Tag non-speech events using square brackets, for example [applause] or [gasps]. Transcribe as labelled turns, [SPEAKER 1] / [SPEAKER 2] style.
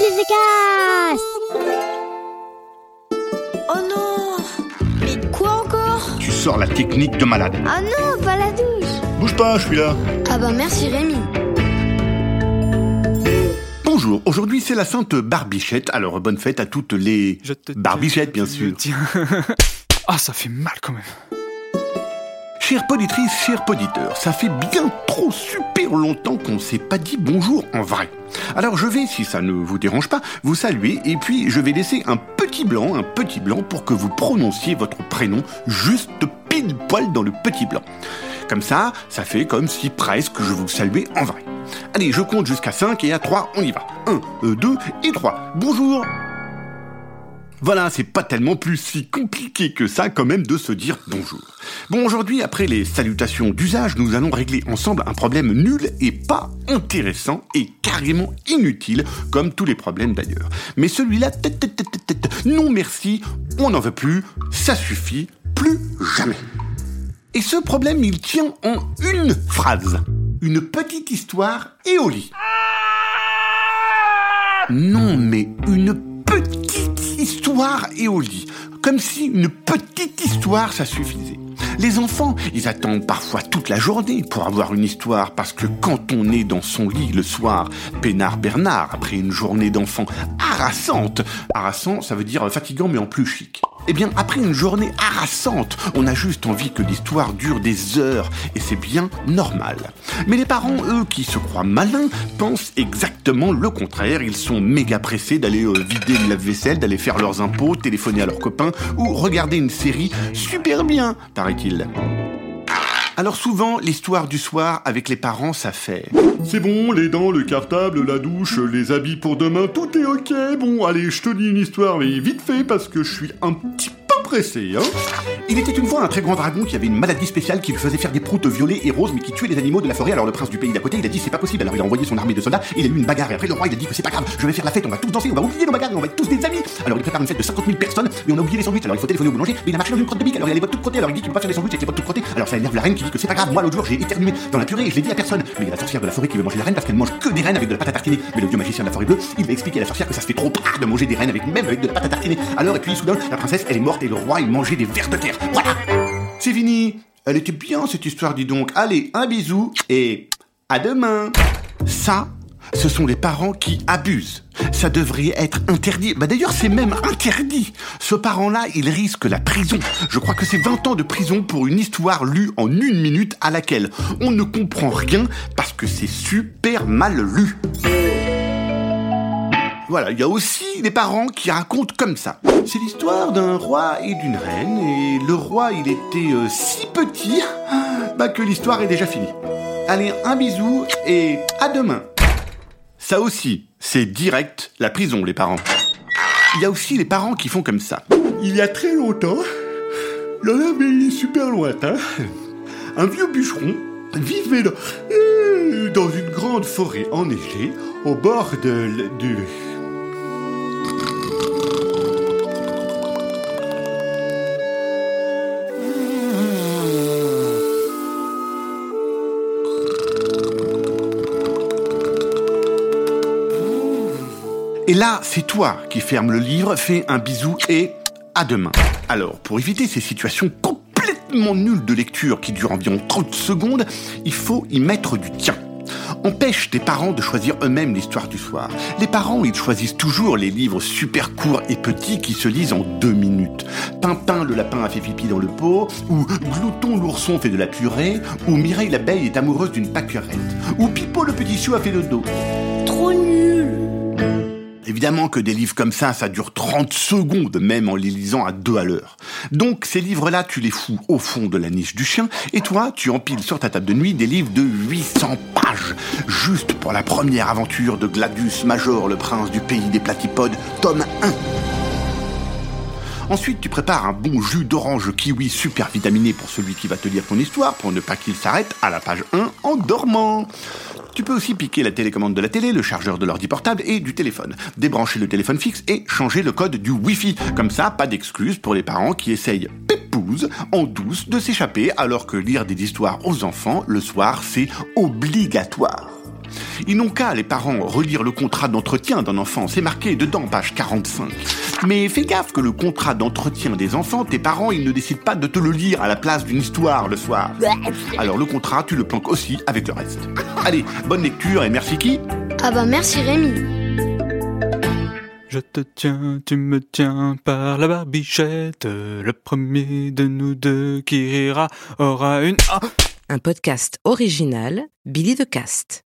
[SPEAKER 1] les efficace
[SPEAKER 2] Oh non Mais quoi encore?
[SPEAKER 3] Tu sors la technique de malade.
[SPEAKER 2] Ah non, pas la douche
[SPEAKER 3] Bouge pas, je suis là.
[SPEAKER 2] Ah bah merci Rémi
[SPEAKER 3] Bonjour, aujourd'hui c'est la Sainte Barbichette, alors bonne fête à toutes les
[SPEAKER 4] Je te
[SPEAKER 3] Barbichettes bien sûr.
[SPEAKER 4] tiens. [laughs] Ah, ça fait mal quand même.
[SPEAKER 3] Chère poditrice, cher poditeur, ça fait bien trop super longtemps qu'on s'est pas dit bonjour en vrai. Alors je vais, si ça ne vous dérange pas, vous saluer et puis je vais laisser un petit blanc, un petit blanc pour que vous prononciez votre prénom juste pile poil dans le petit blanc. Comme ça, ça fait comme si presque je vous saluais en vrai. Allez, je compte jusqu'à 5 et à 3, on y va. 1, 2 et 3. Bonjour voilà, c'est pas tellement plus si compliqué que ça quand même de se dire bonjour. Bon, aujourd'hui, après les salutations d'usage, nous allons régler ensemble un problème nul et pas intéressant et carrément inutile, comme tous les problèmes d'ailleurs. Mais celui-là, non merci, on n'en veut plus, ça suffit, plus jamais. Et ce problème, il tient en une phrase. Une petite histoire et au lit. Non, mais une histoire et au lit. Comme si une petite histoire, ça suffisait. Les enfants, ils attendent parfois toute la journée pour avoir une histoire, parce que quand on est dans son lit le soir, peinard Bernard, après une journée d'enfant harassante, harassant, ça veut dire fatigant mais en plus chic. Eh bien, après une journée harassante, on a juste envie que l'histoire dure des heures, et c'est bien normal. Mais les parents, eux, qui se croient malins, pensent exactement le contraire. Ils sont méga pressés d'aller euh, vider le lave-vaisselle, d'aller faire leurs impôts, téléphoner à leurs copains, ou regarder une série super bien, paraît-il. Alors souvent, l'histoire du soir avec les parents, ça fait... C'est bon, les dents, le cartable, la douche, les habits pour demain, tout est ok. Bon, allez, je te dis une histoire, mais vite fait, parce que je suis un petit peu pressé, hein. Il était une fois un très grand dragon qui avait une maladie spéciale qui lui faisait faire des proutes violets et roses, mais qui tuait les animaux de la forêt. Alors le prince du pays d'à côté, il a dit c'est pas possible. Alors il a envoyé son armée de soldats, il a eu une bagarre. Et après le roi, il a dit que c'est pas grave, je vais faire la fête, on va tous danser, on va oublier nos bagarres, on va être tous des amis. Alors il prépare une fête de 50 000 personnes, mais on a oublié les sandwichs. Alors il faut téléphoner au boulanger, mais il a marché dans une crotte de bique, alors il a les bottes toutes frottées. Alors il dit qu'il peut pas faire des sandwichs avec les bottes toutes frottées. Alors ça énerve la reine qui dit que c'est pas grave. Moi l'autre jour, j'ai éternué dans la purée et je l'ai dit à personne. Mais il y a la sorcière de la forêt qui veut manger la reine parce qu'elle mange que des rennes avec de la pâte à tartiner. Mais le vieux magicien de la forêt bleue, il va expliquer à la sorcière que ça se fait trop tard de manger des rennes avec même avec de la pâte à tartiner. Alors et puis soudain, la princesse, elle est morte et le il mangeait des vers de terre. Voilà. C'est fini. Elle était bien cette histoire, dis donc. Allez, un bisou et à demain. Ça, ce sont les parents qui abusent. Ça devrait être interdit. Bah d'ailleurs, c'est même interdit. Ce parent-là, il risque la prison. Je crois que c'est 20 ans de prison pour une histoire lue en une minute à laquelle on ne comprend rien parce que c'est super mal lu. Voilà, il y a aussi des parents qui racontent comme ça. C'est l'histoire d'un roi et d'une reine, et le roi, il était euh, si petit [gasps] bah, que l'histoire est déjà finie. Allez, un bisou et à demain. Ça aussi, c'est direct la prison, les parents. Il y a aussi les parents qui font comme ça. Il y a très longtemps, dans un pays super lointain, [laughs] un vieux bûcheron vivait dans, euh, dans une grande forêt enneigée au bord de, l- Et là, c'est toi qui ferme le livre, fais un bisou et à demain. Alors, pour éviter ces situations complètement nulles de lecture qui durent environ 30 secondes, il faut y mettre du tien. Empêche tes parents de choisir eux-mêmes l'histoire du soir. Les parents, ils choisissent toujours les livres super courts et petits qui se lisent en deux minutes. Pimpin le lapin a fait pipi dans le pot, ou Glouton l'ourson fait de la purée, ou Mireille l'abeille est amoureuse d'une pâquerette, ou Pipo le petit chou a fait le dos.
[SPEAKER 2] Trop nul
[SPEAKER 3] Évidemment que des livres comme ça, ça dure 30 secondes, même en les lisant à deux à l'heure. Donc ces livres-là, tu les fous au fond de la niche du chien, et toi, tu empiles sur ta table de nuit des livres de 800 pages, juste pour la première aventure de Gladius Major, le prince du pays des platypodes, tome 1. Ensuite, tu prépares un bon jus d'orange kiwi super vitaminé pour celui qui va te lire ton histoire, pour ne pas qu'il s'arrête à la page 1 en dormant. Tu peux aussi piquer la télécommande de la télé, le chargeur de l'ordi portable et du téléphone. Débrancher le téléphone fixe et changer le code du Wi-Fi. Comme ça, pas d'excuses pour les parents qui essayent pépouze, en douce, de s'échapper alors que lire des histoires aux enfants le soir, c'est obligatoire. Ils n'ont qu'à, les parents, relire le contrat d'entretien d'un enfant. C'est marqué dedans, page 45. Mais fais gaffe que le contrat d'entretien des enfants, tes parents, ils ne décident pas de te le lire à la place d'une histoire le soir. Alors le contrat, tu le planques aussi avec le reste. Allez, bonne lecture et merci qui?
[SPEAKER 2] Ah bah merci Rémi.
[SPEAKER 4] Je te tiens, tu me tiens par la barbichette. Le premier de nous deux qui rira aura une. Ah
[SPEAKER 1] Un podcast original, Billy de Cast.